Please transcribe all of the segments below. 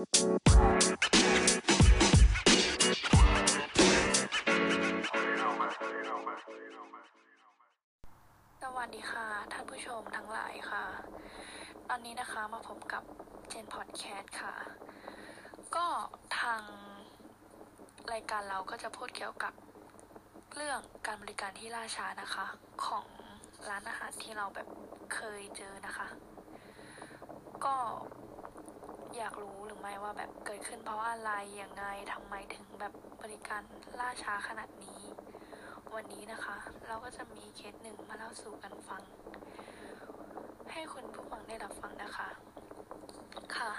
สวัสดีค่ะ ท่านผู้ชมทั้งหลายค่ะ ตอนนี้นะคะมาพบกับเจนพอดแคสต์ค่ะ ก็ทางรายการเราก็จะพูดเกี่ยวกับเรื่องการบริการที่ล่าช้านะคะ ของร้านอาหารที่เราแบบเคยเจอนะคะ ก็ อยากรู้หรือไม่ว่าแบบเกิดขึ้นเพราะอะไรอยังไงทำไมถึงแบบบริการล่าช้าขนาดนี้ วันนี้นะคะ เราก็จะมีเคสหนึ่งมาเล่าสู่กันฟัง ให้คุณผู้ฟังได้รับฟังนะคะ ค่ะ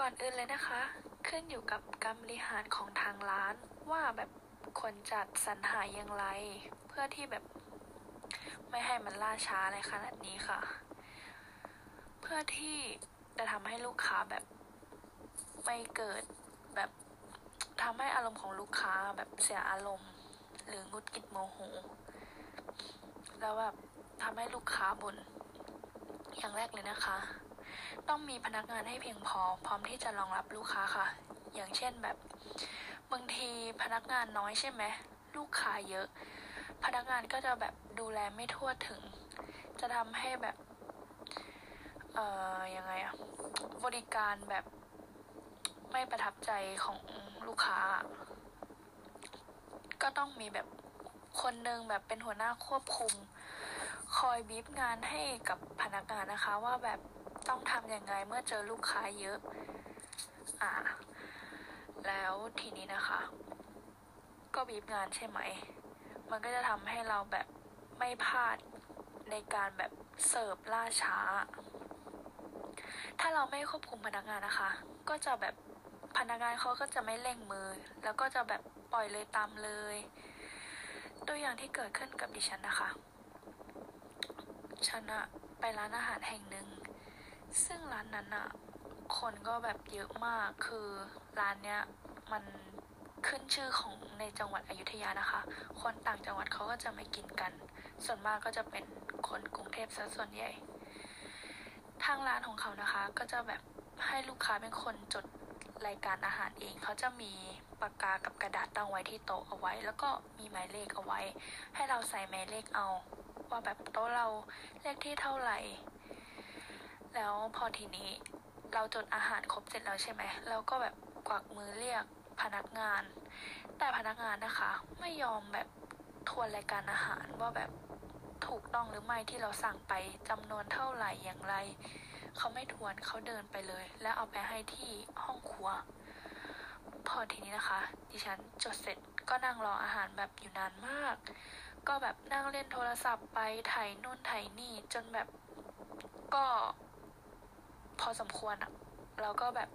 ก่อนอื่นเลยนะคะ ขึ้นอยู่กับการบริหารของทางร้านว่าแบบควรจัดสรรหาอย่างไร เพื่อที่แบบไม่ให้มันล่าช้าอะไรขนาดนี้ค่ะ เพื่อที่ จะทำให้ลูกค้าแบบไม่เกิดแบบทำให้อารมณ์ของลูกค้าแบบเสียอารมณ์ หรืองุดหงิดโมโห แล้วแบบทำให้ลูกค้าบน่นอย่างแรกเลยนะคะ ต้องมีพนักงานให้เพียงพอ พร้อมที่จะรองรับลูกค้าค่ะ อย่างเช่นแบบบางทีพนักงานน้อยใช่ไหมลูกค้าเยอะ พนักงานก็จะแบบดูแลไม่ทั่วถึง จะทำให้แบบ เอ่อยังไงอะ บริการแบบไม่ประทับใจของลูกค้า ก็ต้องมีแบบคนหนึ่งแบบเป็นหัวหน้าควบคุม คอยบีบงานให้กับพนักงานนะคะ ว่าแบบต้องทำยังไงเมื่อเจอลูกค้าเยอะ อ่า แล้วทีนี้นะคะ ก็บีบงานใช่ไหม มันก็จะทำให้เราแบบไม่พลาดในการแบบเสิร์ฟล่าช้า ถ้าเราไม่ควบคุมพนักงานนะคะ ก็จะแบบพนักงานเขาก็จะไม่เร่งมือ แล้วก็จะแบบปล่อยเลยตามเลย ตัวอย่างที่เกิดขึ้นกับดิฉันนะคะ ฉันอะไปร้านอาหารแห่งหนึ่ง ซึ่งร้านนั้นอะคนก็แบบเยอะมาก คือร้านเนี้ยมันขึ้นชื่อของในจังหวัดอยุธยานะคะ คนต่างจังหวัดเขาก็จะไม่กินกัน ส่วนมากก็จะเป็นคนกรุงเทพซะส่วนใหญ่ ทางร้านของเขานะคะ ก็จะแบบให้ลูกค้าเป็นคนจดรายการอาหารเอง เขาจะมีปากกากับกระดาษตั้งไว้ที่โต๊ะเอาไว้ แล้วก็มีหมายเลขเอาไว้ ให้เราใส่หมายเลขเอา ว่าแบบโต๊ะเราเลขที่เท่าไหร่ แล้วพอทีนี้เราจดอาหารครบเสร็จแล้วใช่ไหมเราก็แบบกวักมือเรียกพนักงาน แต่พนักงานนะคะ ไม่ยอมแบบทวนรายการอาหารว่าแบบ ถูกต้องหรือไม่ที่เราสั่งไปจำนวนเท่าไหร่อย่างไร เขาไม่ทวนเขาเดินไปเลย แล้วเอาไปให้ที่ห้องครัว พอทีนี้นะคะ ดิฉันจดเสร็จก็นั่งรออาหารแบบอยู่นานมาก ก็แบบนั่งเล่นโทรศัพท์ไปถ่ายนู่นถ่ายนี่จนแบบก็ พอสมควรอะเราก็แบบ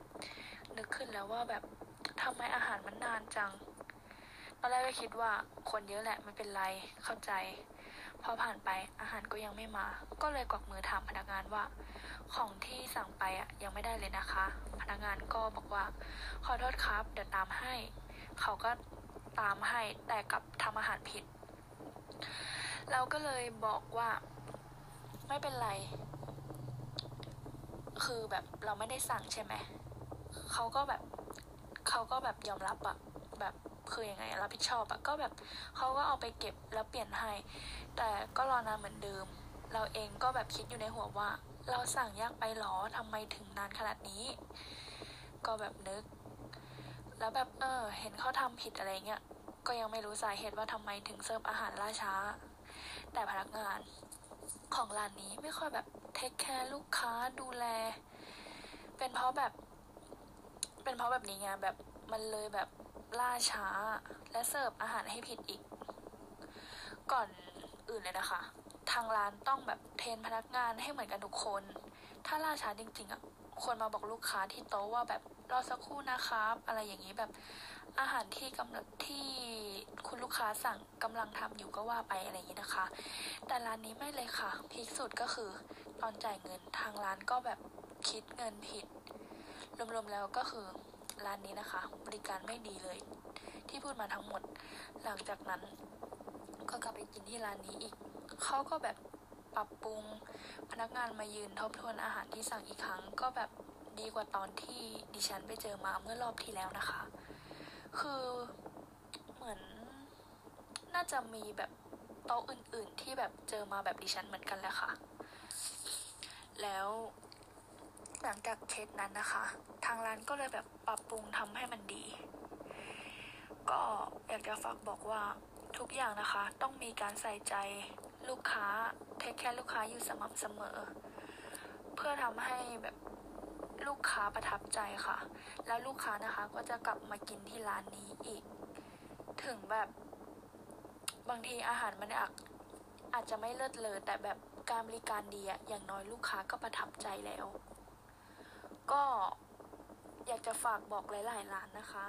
นึกขึ้นแล้วว่าแบบทำไมอาหารมันนานจังตอนแรกก็คิดว่าคนเยอะแหละไม่เป็นไรเข้าใจ พอผ่านไปอาหารก็ยังไม่มา ก็เลยกวักมือถามพนักงานว่า ของที่สั่งไปอะยังไม่ได้เลยนะคะ พนักงานก็บอกว่า ขอโทษครับ เดี๋ยวตามให้ เขาก็ตามให้แต่กับทำอาหารผิด เราก็เลยบอกว่า ไม่เป็นไร คือแบบเราไม่ได้สั่งใช่ไหมเขาก็แบบเขาก็แบบยอมรับอะแบบ คือยังไงรับผิดชอบอะก็แบบเขาก็เอาไปเก็บแล้วเปลี่ยนให้ แต่ก็รอนานเหมือนเดิม เราเองก็แบบคิดอยู่ในหัวว่า เราสั่งยากไปหรอทำไมถึงนานขนาดนี้ ก็แบบนึก แล้วแบบเออ เห็นเขาทำผิดอะไรเงี้ยก็ยังไม่รู้สาเหตุว่าทำไมถึงเสิร์ฟอาหารล่าช้า แต่พนักงานของร้านนี้ไม่ค่อยแบบ take care ลูกค้าดูแล เป็นเพราะแบบ เป็นเพราะแบบนี้ไงแบบมันเลยแบบ ล่าช้า และเสิร์ฟอาหารให้ผิดอีก ก่อนอื่นเลยนะคะ ทางร้านต้องแบบเทรนพนักงานให้เหมือนกันทุกคน ถ้าล่าช้าจริง ๆอะควรมาบอกลูกค้าที่โต๊ะว่าแบบรอสักครู่นะครับ อะไรอย่างนี้แบบอาหารที่กำลังที่คุณลูกค้าสั่งกำลังทำอยู่ก็ว่าไปอะไรอย่างนี้นะคะ แต่ร้านนี้ไม่เลยค่ะพีคสุดก็คือตอนจ่ายเงินทางร้านก็แบบคิดเงินผิด รวมๆแล้วก็คือ ร้านนี้นะคะ บริการไม่ดีเลย ที่พูดมาทั้งหมด หลังจากนั้น ก็กลับไปกินที่ร้านนี้อีกเขาก็แบบปรับปรุงพนักงานมายืนทบทวนอาหารที่สั่งอีกครั้ง ก็แบบดีกว่าตอนที่ดิฉันไปเจอมาเมื่อรอบที่แล้วนะคะ คือเหมือนน่าจะมีแบบโต๊ะอื่น ๆ ที่แบบเจอมาแบบดิฉันเหมือนกันแหละค่ะ แล้ว หลังจากเคสนั้นนะคะ ทางร้านก็เลยแบบปรับปรุงทำให้มันดี ก็อยากจะฝากบอกว่าทุกอย่างนะคะ ต้องมีการใส่ใจลูกค้าเทคแคร์ลูกค้าอยู่สม่ำเสมอ เพื่อทำให้แบบลูกค้าประทับใจค่ะ แล้วลูกค้านะคะก็จะกลับมากินที่ร้านนี้อีก ถึงแบบบางทีอาหารมันอาจอาจจะไม่เลิศเลอแต่แบบการบริการดีอะอย่างน้อยลูกค้าก็ประทับใจแล้ว ก็อยากจะฝากบอกหลายๆร้านนะคะ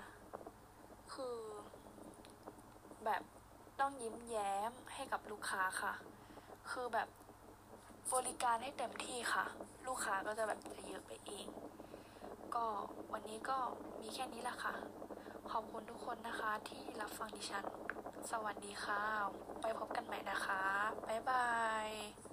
คือ แบบต้องยิ้มแย้มให้กับลูกค้าค่ะ คือแบบบริการให้เต็มที่ค่ะ ลูกค้าก็จะแบบจะเยอะไปเอง ก็วันนี้ก็มีแค่นี้แหละค่ะ ขอบคุณทุกคนนะคะที่รับฟังดิฉัน สวัสดีค่ะ ไปพบกันใหม่นะคะ บ๊ายบาย